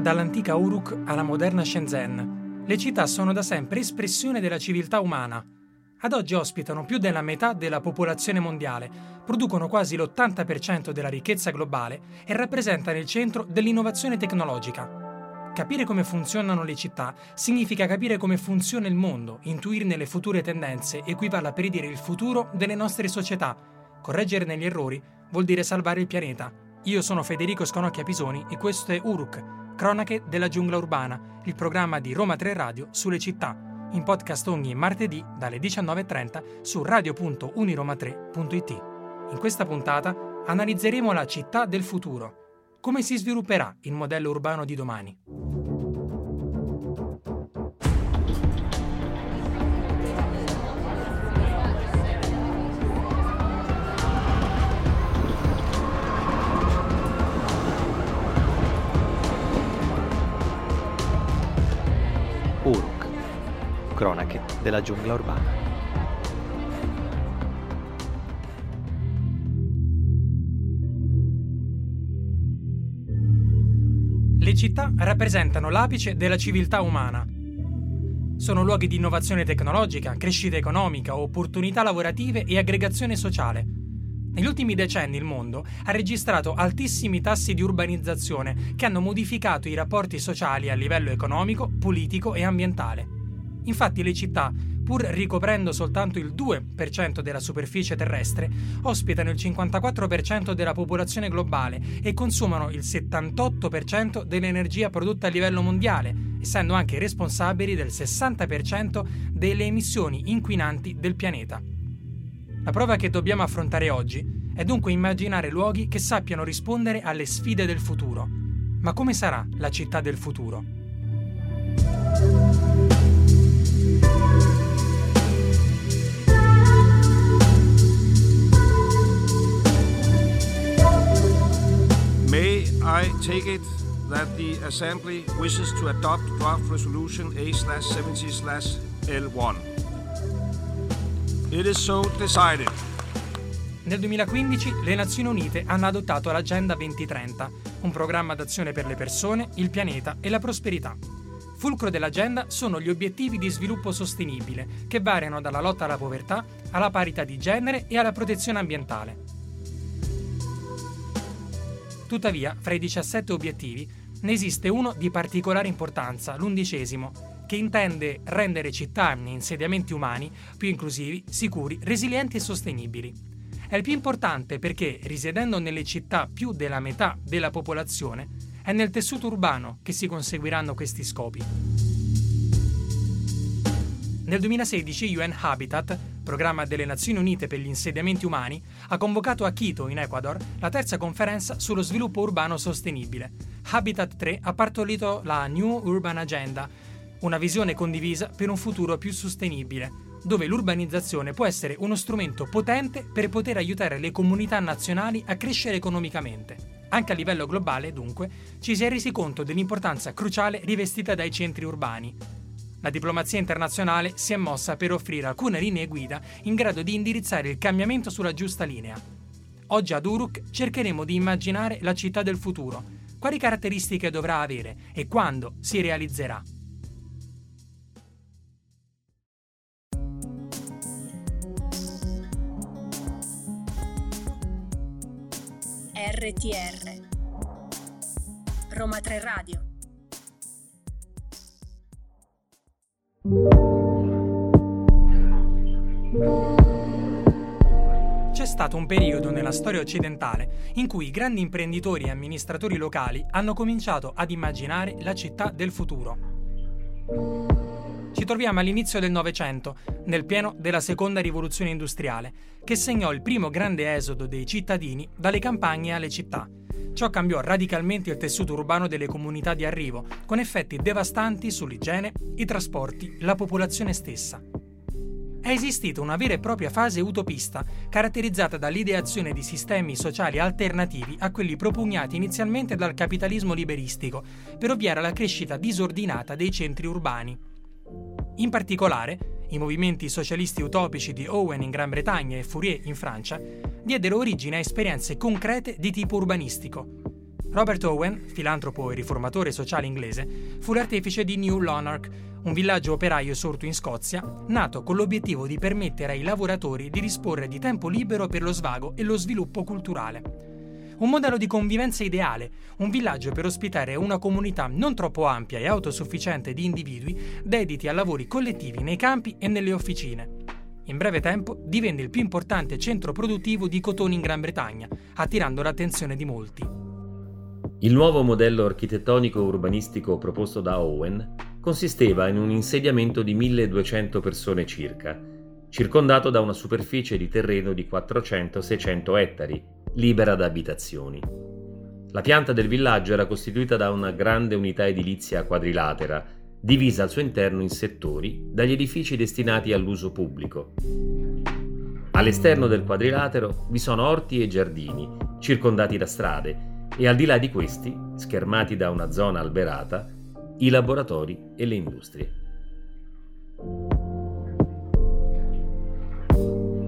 Dall'antica Uruk alla moderna Shenzhen, le città sono da sempre espressione della civiltà umana. Ad oggi ospitano più della metà della popolazione mondiale, producono quasi l'80% della ricchezza globale e rappresentano il centro dell'innovazione tecnologica. Capire come funzionano le città significa capire come funziona il mondo, intuirne le future tendenze equivale a predire il futuro delle nostre società. Correggerne gli errori vuol dire salvare il pianeta. Io sono Federico Scanocchia Pisoni e questo è Uruk, Cronache della giungla urbana, il programma di Roma 3 Radio sulle città, in podcast ogni martedì dalle 19.30 su radio.uniroma3.it. In questa puntata analizzeremo la città del futuro. Come si svilupperà il modello urbano di domani? Cronache della giungla urbana. Le città rappresentano l'apice della civiltà umana. Sono luoghi di innovazione tecnologica, crescita economica, opportunità lavorative e aggregazione sociale. Negli ultimi decenni il mondo ha registrato altissimi tassi di urbanizzazione che hanno modificato i rapporti sociali a livello economico, politico e ambientale. Infatti le città, pur ricoprendo soltanto il 2% della superficie terrestre, ospitano il 54% della popolazione globale e consumano il 78% dell'energia prodotta a livello mondiale, essendo anche responsabili del 60% delle emissioni inquinanti del pianeta. La prova che dobbiamo affrontare oggi è dunque immaginare luoghi che sappiano rispondere alle sfide del futuro. Ma come sarà la città del futuro? I take it that the Assembly wishes to adopt draft resolution A/70/L1. It is so decided. Nel 2015 le Nazioni Unite hanno adottato l'Agenda 2030, un programma d'azione per le persone, il pianeta e la prosperità. Fulcro dell'agenda sono gli obiettivi di sviluppo sostenibile, che variano dalla lotta alla povertà alla parità di genere e alla protezione ambientale. Tuttavia, fra i 17 obiettivi, ne esiste uno di particolare importanza, l'undicesimo, che intende rendere città e insediamenti umani più inclusivi, sicuri, resilienti e sostenibili. È il più importante perché, risiedendo nelle città più della metà della popolazione, è nel tessuto urbano che si conseguiranno questi scopi. Nel 2016 UN Habitat programma delle Nazioni Unite per gli insediamenti umani, ha convocato a Quito, in Ecuador, la terza conferenza sullo sviluppo urbano sostenibile. Habitat 3 ha partorito la New Urban Agenda, una visione condivisa per un futuro più sostenibile, dove l'urbanizzazione può essere uno strumento potente per poter aiutare le comunità nazionali a crescere economicamente. Anche a livello globale, dunque, ci si è resi conto dell'importanza cruciale rivestita dai centri urbani, la diplomazia internazionale si è mossa per offrire alcune linee guida in grado di indirizzare il cambiamento sulla giusta linea. Oggi ad Uruk cercheremo di immaginare la città del futuro, quali caratteristiche dovrà avere e quando si realizzerà. RTR Roma 3 Radio stato un periodo nella storia occidentale in cui i grandi imprenditori e amministratori locali hanno cominciato ad immaginare la città del futuro. Ci troviamo all'inizio del Novecento, nel pieno della seconda rivoluzione industriale, che segnò il primo grande esodo dei cittadini dalle campagne alle città Ciò cambiò radicalmente il tessuto urbano delle comunità di arrivo, con effetti devastanti sull'igiene, i trasporti, la popolazione stessa. È esistita una vera e propria fase utopista, caratterizzata dall'ideazione di sistemi sociali alternativi a quelli propugnati inizialmente dal capitalismo liberistico, per ovviare alla crescita disordinata dei centri urbani. In particolare, i movimenti socialisti utopici di Owen in Gran Bretagna e Fourier in Francia diedero origine a esperienze concrete di tipo urbanistico. Robert Owen, filantropo e riformatore sociale inglese, fu l'artefice di New Lanark, un villaggio operaio sorto in Scozia, nato con l'obiettivo di permettere ai lavoratori di disporre di tempo libero per lo svago e lo sviluppo culturale. Un modello di convivenza ideale, un villaggio per ospitare una comunità non troppo ampia e autosufficiente di individui dediti a lavori collettivi nei campi e nelle officine. In breve tempo divenne il più importante centro produttivo di cotone in Gran Bretagna, attirando l'attenzione di molti. Il nuovo modello architettonico urbanistico proposto da Owen consisteva in un insediamento di 1200 persone circa, circondato da una superficie di terreno di 400-600 ettari, libera da abitazioni. La pianta del villaggio era costituita da una grande unità edilizia quadrilatera, divisa al suo interno in settori dagli edifici destinati all'uso pubblico. All'esterno del quadrilatero vi sono orti e giardini, circondati da strade, e al di là di questi, schermati da una zona alberata, i laboratori e le industrie.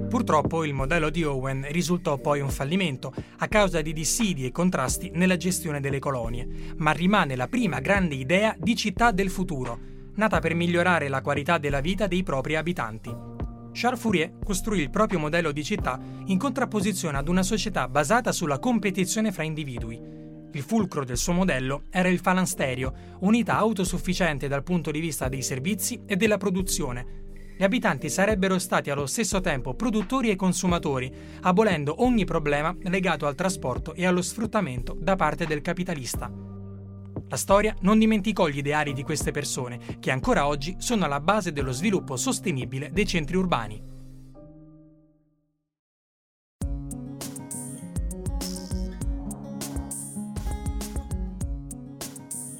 Purtroppo il modello di Owen risultò poi un fallimento a causa di dissidi e contrasti nella gestione delle colonie, ma rimane la prima grande idea di città del futuro, nata per migliorare la qualità della vita dei propri abitanti. Charles Fourier costruì il proprio modello di città in contrapposizione ad una società basata sulla competizione fra individui. Il fulcro del suo modello era il falansterio, unità autosufficiente dal punto di vista dei servizi e della produzione, gli abitanti sarebbero stati allo stesso tempo produttori e consumatori, abolendo ogni problema legato al trasporto e allo sfruttamento da parte del capitalista. La storia non dimenticò gli ideali di queste persone, che ancora oggi sono alla base dello sviluppo sostenibile dei centri urbani.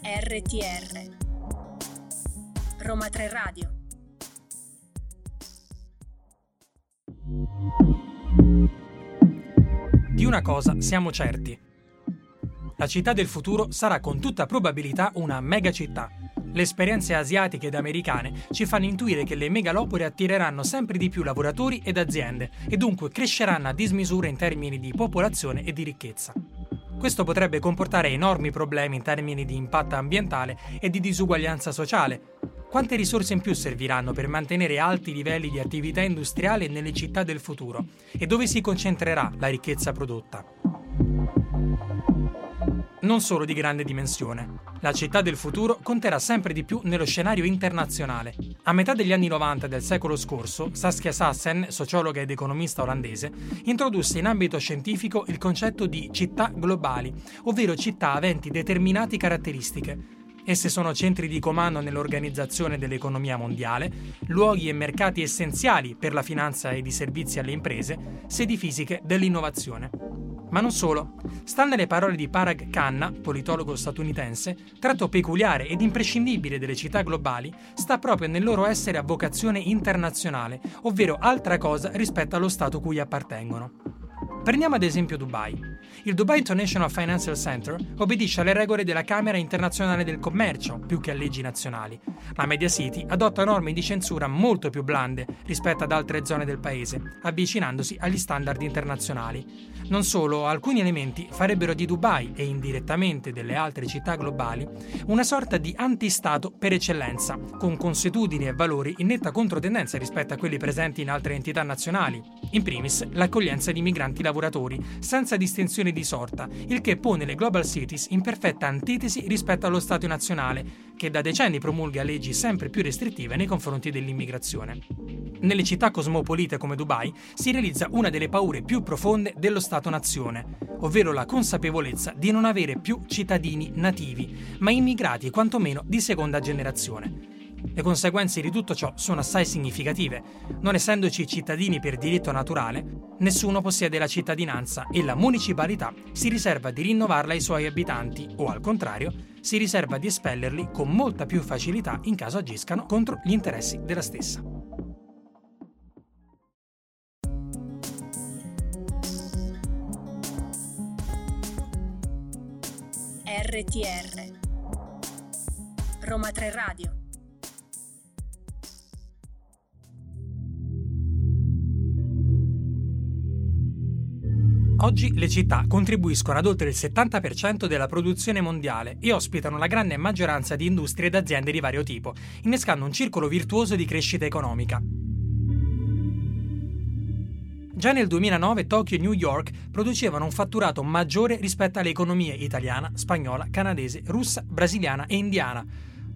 RTR Roma 3 Radio Di una cosa siamo certi. La città del futuro sarà con tutta probabilità una megacittà. Le esperienze asiatiche ed americane ci fanno intuire che le megalopoli attireranno sempre di più lavoratori ed aziende e dunque cresceranno a dismisura in termini di popolazione e di ricchezza. Questo potrebbe comportare enormi problemi in termini di impatto ambientale e di disuguaglianza sociale, quante risorse in più serviranno per mantenere alti livelli di attività industriale nelle città del futuro e dove si concentrerà la ricchezza prodotta? Non solo di grande dimensione. La città del futuro conterà sempre di più nello scenario internazionale. A metà degli anni 90 del secolo scorso, Saskia Sassen, sociologa ed economista olandese, introdusse in ambito scientifico il concetto di città globali, ovvero città aventi determinate caratteristiche, Esse sono centri di comando nell'organizzazione dell'economia mondiale, luoghi e mercati essenziali per la finanza ed i servizi alle imprese, sedi fisiche dell'innovazione. Ma non solo. Sta nelle parole di Parag Khanna, politologo statunitense, tratto peculiare ed imprescindibile delle città globali sta proprio nel loro essere a vocazione internazionale, ovvero altra cosa rispetto allo Stato cui appartengono. Prendiamo ad esempio Dubai. Il Dubai International Financial Center obbedisce alle regole della Camera internazionale del commercio più che a leggi nazionali. La Media City adotta norme di censura molto più blande rispetto ad altre zone del paese, avvicinandosi agli standard internazionali. Non solo, alcuni elementi farebbero di Dubai e indirettamente delle altre città globali una sorta di antistato per eccellenza, con consuetudini e valori in netta controtendenza rispetto a quelli presenti in altre entità nazionali. In primis, l'accoglienza di migranti lavoratori lavoratori, senza distinzione di sorta, il che pone le global cities in perfetta antitesi rispetto allo Stato nazionale, che da decenni promulga leggi sempre più restrittive nei confronti dell'immigrazione. Nelle città cosmopolite come Dubai si realizza una delle paure più profonde dello Stato-nazione, ovvero la consapevolezza di non avere più cittadini nativi, ma immigrati quantomeno di seconda generazione. Le conseguenze di tutto ciò sono assai significative. Non essendoci cittadini per diritto naturale, nessuno possiede la cittadinanza e la municipalità si riserva di rinnovarla ai suoi abitanti o, al contrario, si riserva di espellerli con molta più facilità in caso agiscano contro gli interessi della stessa. RTR Roma 3 Radio Oggi le città contribuiscono ad oltre il 70% della produzione mondiale e ospitano la grande maggioranza di industrie ed aziende di vario tipo, innescando un circolo virtuoso di crescita economica. Già nel 2009 Tokyo e New York producevano un fatturato maggiore rispetto alle economie italiana, spagnola, canadese, russa, brasiliana e indiana.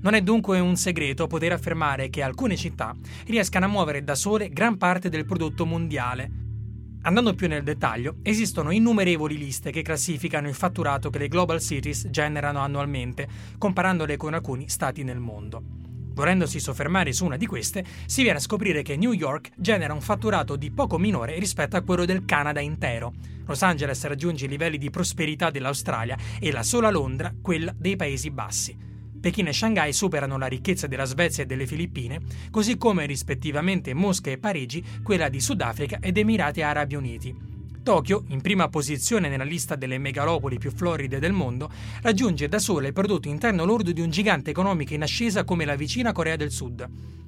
Non è dunque un segreto poter affermare che alcune città riescano a muovere da sole gran parte del prodotto mondiale. Andando più nel dettaglio, esistono innumerevoli liste che classificano il fatturato che le global cities generano annualmente, comparandole con alcuni stati nel mondo. Volendosi soffermare su una di queste, si viene a scoprire che New York genera un fatturato di poco minore rispetto a quello del Canada intero. Los Angeles raggiunge i livelli di prosperità dell'Australia e la sola Londra quella dei Paesi Bassi. Pechino e Shanghai superano la ricchezza della Svezia e delle Filippine, così come rispettivamente Mosca e Parigi quella di Sudafrica ed Emirati Arabi Uniti. Tokyo, in prima posizione nella lista delle megalopoli più floride del mondo, raggiunge da sola il prodotto interno lordo di un gigante economico in ascesa come la vicina Corea del Sud.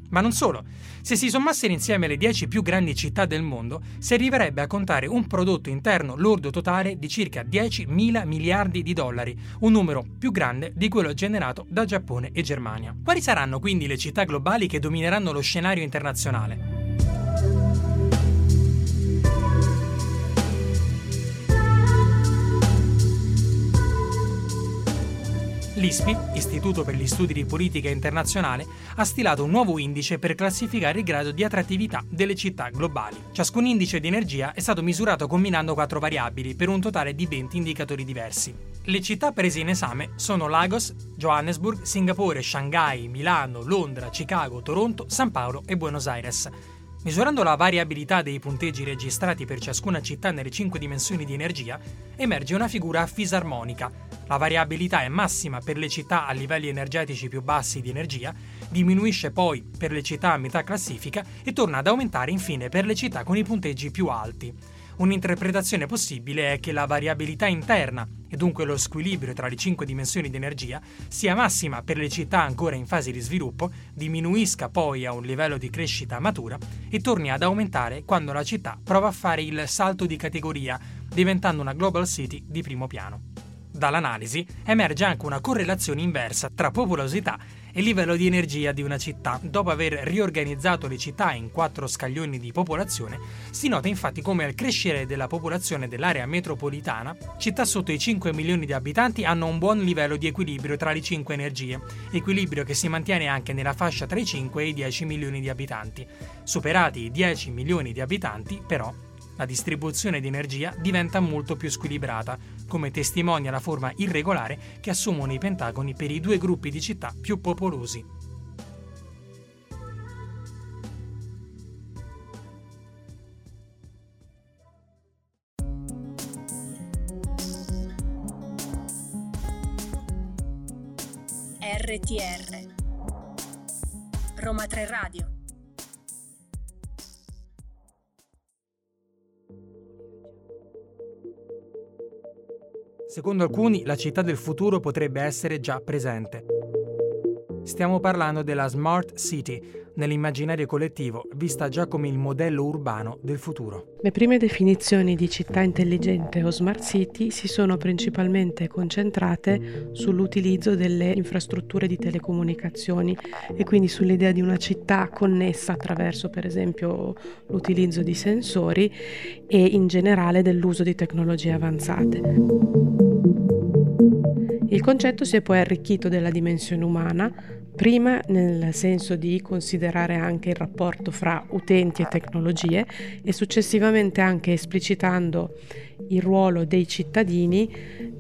Ma non solo, se si sommassero insieme le 10 più grandi città del mondo, si arriverebbe a contare un prodotto interno lordo totale di circa 10 mila miliardi di dollari, un numero più grande di quello generato da Giappone e Germania. Quali saranno quindi le città globali che domineranno lo scenario internazionale? L'ISPI, Istituto per gli Studi di Politica Internazionale, ha stilato un nuovo indice per classificare il grado di attrattività delle città globali. Ciascun indice di energia è stato misurato combinando quattro variabili per un totale di 20 indicatori diversi. Le città prese in esame sono Lagos, Johannesburg, Singapore, Shanghai, Milano, Londra, Chicago, Toronto, San Paolo e Buenos Aires. Misurando la variabilità dei punteggi registrati per ciascuna città nelle cinque dimensioni di energia, emerge una figura fisarmonica. La variabilità è massima per le città a livelli energetici più bassi di energia, diminuisce poi per le città a metà classifica e torna ad aumentare infine per le città con i punteggi più alti. Un'interpretazione possibile è che la variabilità interna, e dunque lo squilibrio tra le cinque dimensioni di energia, sia massima per le città ancora in fase di sviluppo, diminuisca poi a un livello di crescita matura e torni ad aumentare quando la città prova a fare il salto di categoria, diventando una global city di primo piano. Dall'analisi emerge anche una correlazione inversa tra popolosità e livello di energia di una città. Dopo aver riorganizzato le città in quattro scaglioni di popolazione, si nota infatti come al crescere della popolazione dell'area metropolitana, città sotto i 5 milioni di abitanti hanno un buon livello di equilibrio tra le 5 energie, equilibrio che si mantiene anche nella fascia tra i 5 e i 10 milioni di abitanti. Superati i 10 milioni di abitanti, però, la distribuzione di energia diventa molto più squilibrata, come testimonia la forma irregolare che assumono i pentagoni per i due gruppi di città più popolosi. RTR Roma 3 Radio Secondo alcuni, la città del futuro potrebbe essere già presente. Stiamo parlando della Smart City, nell'immaginario collettivo, vista già come il modello urbano del futuro. Le prime definizioni di città intelligente o smart city si sono principalmente concentrate sull'utilizzo delle infrastrutture di telecomunicazioni e quindi sull'idea di una città connessa attraverso per esempio l'utilizzo di sensori e in generale dell'uso di tecnologie avanzate. Il concetto si è poi arricchito della dimensione umana, prima nel senso di considerare anche il rapporto fra utenti e tecnologie e successivamente anche esplicitando il ruolo dei cittadini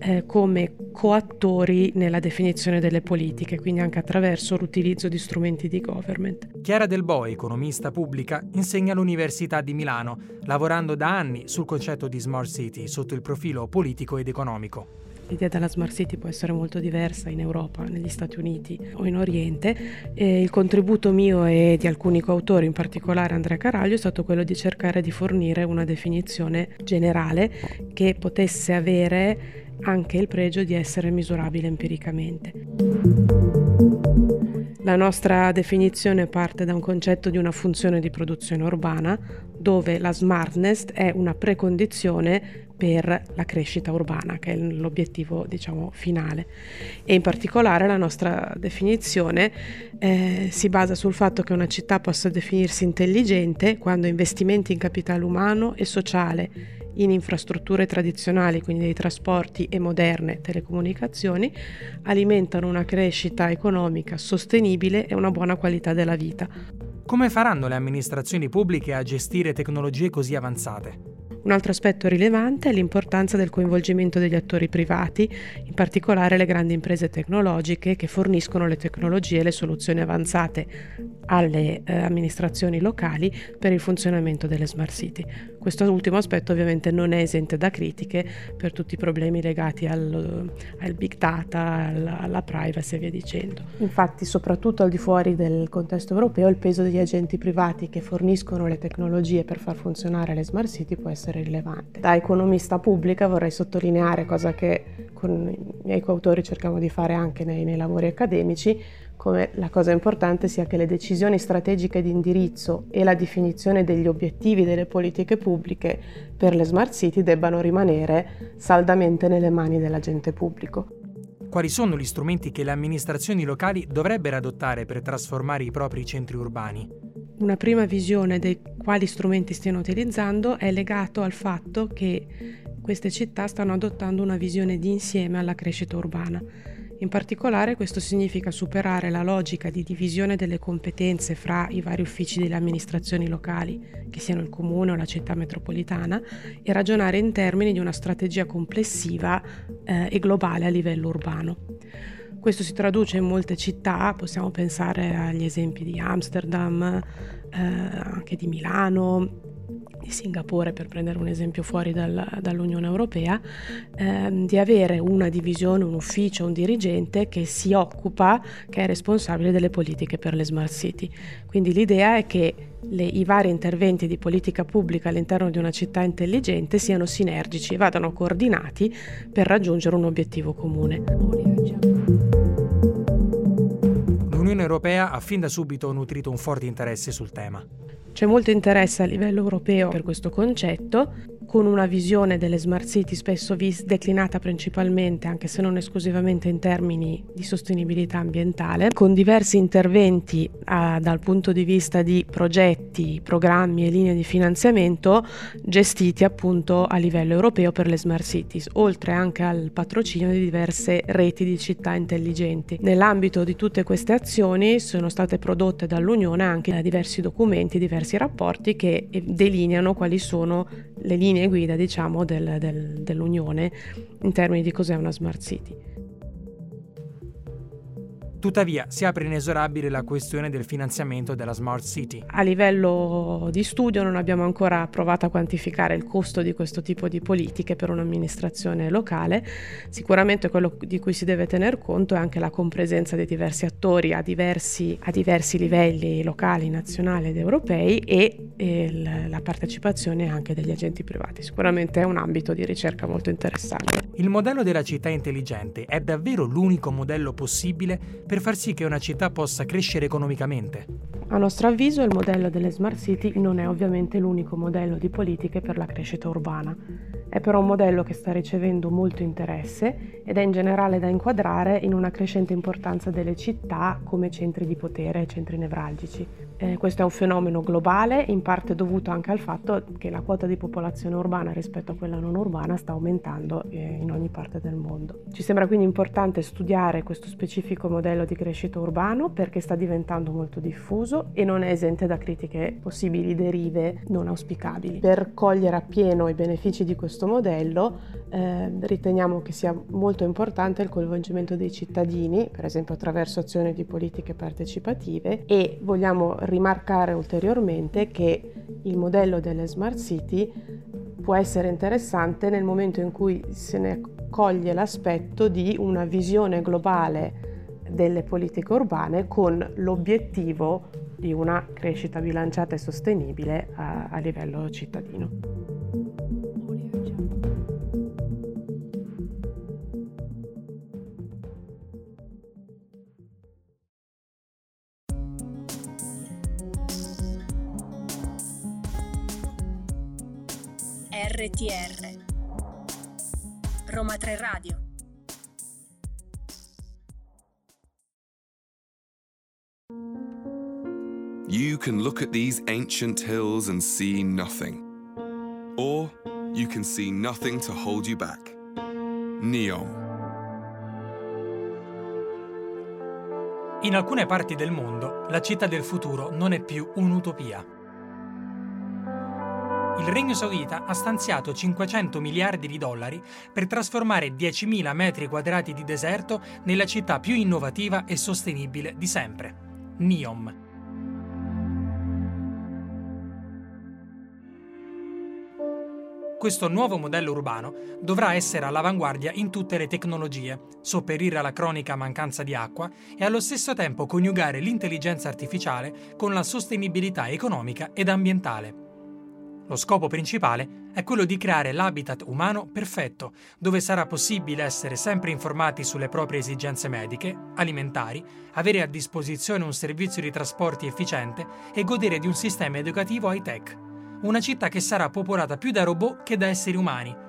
eh, come coattori nella definizione delle politiche, quindi anche attraverso l'utilizzo di strumenti di government. Chiara Del Bo, economista pubblica, insegna all'Università di Milano, lavorando da anni sul concetto di Smart City sotto il profilo politico ed economico. L'idea della smart city può essere molto diversa in Europa, negli Stati Uniti o in Oriente. E il contributo mio e di alcuni coautori, in particolare Andrea Caraglio, è stato quello di cercare di fornire una definizione generale che potesse avere anche il pregio di essere misurabile empiricamente. La nostra definizione parte da un concetto di una funzione di produzione urbana dove la smartness è una precondizione per la crescita urbana, che è l'obiettivo diciamo, finale. E in particolare la nostra definizione eh, si basa sul fatto che una città possa definirsi intelligente quando investimenti in capitale umano e sociale in infrastrutture tradizionali, quindi dei trasporti e moderne telecomunicazioni, alimentano una crescita economica sostenibile e una buona qualità della vita. Come faranno le amministrazioni pubbliche a gestire tecnologie così avanzate? Un altro aspetto rilevante è l'importanza del coinvolgimento degli attori privati, in particolare le grandi imprese tecnologiche che forniscono le tecnologie e le soluzioni avanzate alle eh, amministrazioni locali per il funzionamento delle smart city. Questo ultimo aspetto ovviamente non è esente da critiche per tutti i problemi legati al, al big data, alla, alla privacy e via dicendo. Infatti, soprattutto al di fuori del contesto europeo, il peso degli agenti privati che forniscono le tecnologie per far funzionare le smart city può essere rilevante. Da economista pubblica vorrei sottolineare, cosa che con i miei coautori cerchiamo di fare anche nei, nei lavori accademici, come la cosa importante sia che le decisioni strategiche di indirizzo e la definizione degli obiettivi delle politiche pubbliche per le smart city debbano rimanere saldamente nelle mani dell'agente pubblico. Quali sono gli strumenti che le amministrazioni locali dovrebbero adottare per trasformare i propri centri urbani? Una prima visione dei quali strumenti stiano utilizzando è legato al fatto che queste città stanno adottando una visione di insieme alla crescita urbana in particolare questo significa superare la logica di divisione delle competenze fra i vari uffici delle amministrazioni locali, che siano il comune o la città metropolitana, e ragionare in termini di una strategia complessiva eh, e globale a livello urbano. Questo si traduce in molte città, possiamo pensare agli esempi di Amsterdam, eh, anche di Milano, di Singapore, per prendere un esempio fuori dal, dall'Unione Europea, ehm, di avere una divisione, un ufficio, un dirigente che si occupa, che è responsabile delle politiche per le smart city. Quindi l'idea è che le, i vari interventi di politica pubblica all'interno di una città intelligente siano sinergici e vadano coordinati per raggiungere un obiettivo comune. Europea ha fin da subito nutrito un forte interesse sul tema. C'è molto interesse a livello europeo per questo concetto con una visione delle smart city spesso vis- declinata principalmente, anche se non esclusivamente in termini di sostenibilità ambientale, con diversi interventi ah, dal punto di vista di progetti, programmi e linee di finanziamento gestiti appunto a livello europeo per le smart cities, oltre anche al patrocinio di diverse reti di città intelligenti. Nell'ambito di tutte queste azioni sono state prodotte dall'Unione anche diversi documenti, diversi rapporti che delineano quali sono le linee guida diciamo, del, del, dell'Unione in termini di cos'è una smart city. Tuttavia si apre inesorabile la questione del finanziamento della Smart City. A livello di studio non abbiamo ancora provato a quantificare il costo di questo tipo di politiche per un'amministrazione locale. Sicuramente quello di cui si deve tener conto è anche la compresenza dei diversi attori a diversi, a diversi livelli locali, nazionali ed europei e, e la partecipazione anche degli agenti privati. Sicuramente è un ambito di ricerca molto interessante. Il modello della città intelligente è davvero l'unico modello possibile per far sì che una città possa crescere economicamente. A nostro avviso il modello delle smart city non è ovviamente l'unico modello di politiche per la crescita urbana. È però un modello che sta ricevendo molto interesse ed è in generale da inquadrare in una crescente importanza delle città come centri di potere e centri nevralgici. Eh, questo è un fenomeno globale, in parte dovuto anche al fatto che la quota di popolazione urbana rispetto a quella non urbana sta aumentando eh, in ogni parte del mondo. Ci sembra quindi importante studiare questo specifico modello di crescita urbano perché sta diventando molto diffuso e non è esente da critiche possibili derive non auspicabili. Per cogliere appieno i benefici di questo modello eh, riteniamo che sia molto importante il coinvolgimento dei cittadini, per esempio attraverso azioni di politiche partecipative e vogliamo rimarcare ulteriormente che il modello delle smart city può essere interessante nel momento in cui se ne coglie l'aspetto di una visione globale delle politiche urbane con l'obiettivo di una crescita bilanciata e sostenibile a, a livello cittadino. RTR Roma 3 Radio. You can look at these ancient hills and see nothing. Or you can see nothing to hold you back. Neom. In alcune parti del mondo, la città del futuro non è più un'utopia. Il Regno Saudita ha stanziato 500 miliardi di dollari per trasformare 10.000 metri quadrati di deserto nella città più innovativa e sostenibile di sempre, Neom. Questo nuovo modello urbano dovrà essere all'avanguardia in tutte le tecnologie, sopperire alla cronica mancanza di acqua e allo stesso tempo coniugare l'intelligenza artificiale con la sostenibilità economica ed ambientale. Lo scopo principale è quello di creare l'habitat umano perfetto, dove sarà possibile essere sempre informati sulle proprie esigenze mediche, alimentari, avere a disposizione un servizio di trasporti efficiente e godere di un sistema educativo high-tech una città che sarà popolata più da robot che da esseri umani.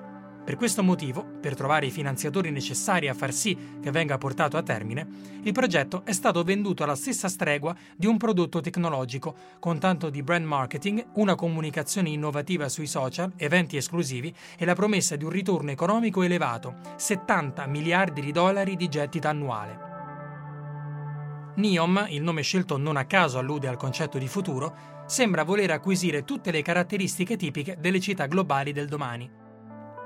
Per questo motivo, per trovare i finanziatori necessari a far sì che venga portato a termine, il progetto è stato venduto alla stessa stregua di un prodotto tecnologico, con tanto di brand marketing, una comunicazione innovativa sui social, eventi esclusivi e la promessa di un ritorno economico elevato, 70 miliardi di dollari di gettita annuale. Neom, il nome scelto non a caso allude al concetto di futuro, sembra voler acquisire tutte le caratteristiche tipiche delle città globali del domani.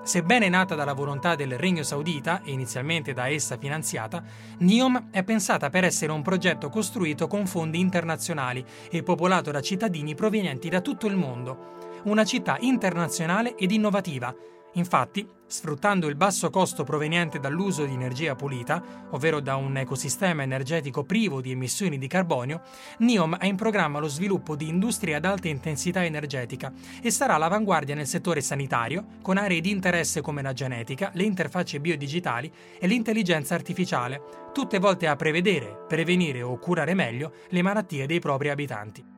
Sebbene nata dalla volontà del Regno Saudita e inizialmente da essa finanziata, NEOM è pensata per essere un progetto costruito con fondi internazionali e popolato da cittadini provenienti da tutto il mondo. Una città internazionale ed innovativa, Infatti, sfruttando il basso costo proveniente dall'uso di energia pulita, ovvero da un ecosistema energetico privo di emissioni di carbonio, NEOM ha in programma lo sviluppo di industrie ad alta intensità energetica e sarà all'avanguardia nel settore sanitario, con aree di interesse come la genetica, le interfacce biodigitali e l'intelligenza artificiale, tutte volte a prevedere, prevenire o curare meglio le malattie dei propri abitanti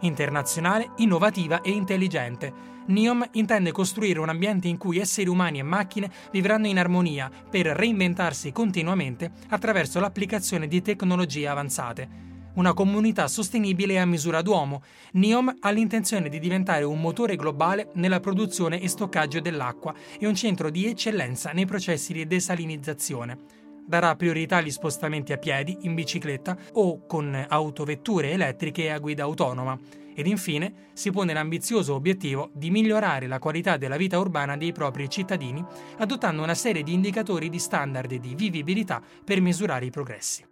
internazionale, innovativa e intelligente. NEOM intende costruire un ambiente in cui esseri umani e macchine vivranno in armonia per reinventarsi continuamente attraverso l'applicazione di tecnologie avanzate. Una comunità sostenibile a misura d'uomo, NEOM ha l'intenzione di diventare un motore globale nella produzione e stoccaggio dell'acqua e un centro di eccellenza nei processi di desalinizzazione darà priorità agli spostamenti a piedi, in bicicletta o con autovetture elettriche a guida autonoma. Ed infine si pone l'ambizioso obiettivo di migliorare la qualità della vita urbana dei propri cittadini, adottando una serie di indicatori di standard di vivibilità per misurare i progressi.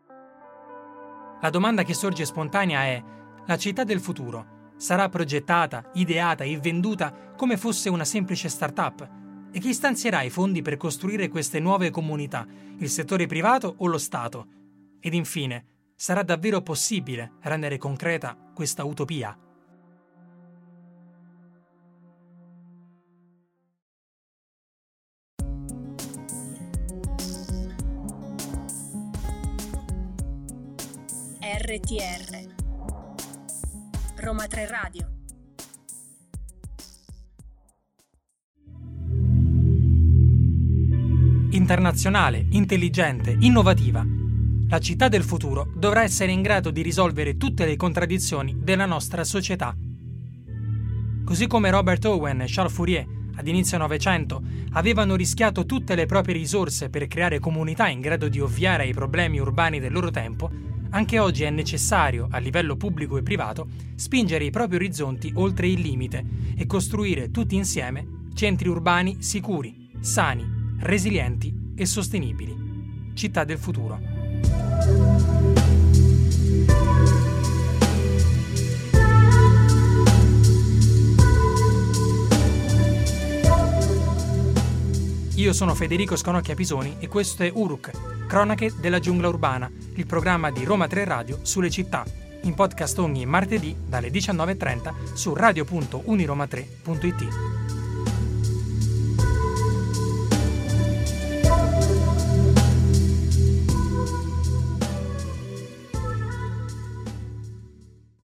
La domanda che sorge spontanea è: la città del futuro sarà progettata, ideata e venduta come fosse una semplice start-up? E chi stanzierà i fondi per costruire queste nuove comunità? Il settore privato o lo Stato? Ed infine, sarà davvero possibile rendere concreta questa utopia? RTR Roma 3 Radio internazionale, intelligente, innovativa. La città del futuro dovrà essere in grado di risolvere tutte le contraddizioni della nostra società. Così come Robert Owen e Charles Fourier ad inizio Novecento avevano rischiato tutte le proprie risorse per creare comunità in grado di ovviare ai problemi urbani del loro tempo, anche oggi è necessario, a livello pubblico e privato, spingere i propri orizzonti oltre il limite e costruire tutti insieme centri urbani sicuri, sani, resilienti e sostenibili. Città del futuro. Io sono Federico Sconocchia Pisoni e questo è Uruk, Cronache della giungla urbana, il programma di Roma 3 Radio sulle città, in podcast ogni martedì dalle 19.30 su radio.uniroma3.it.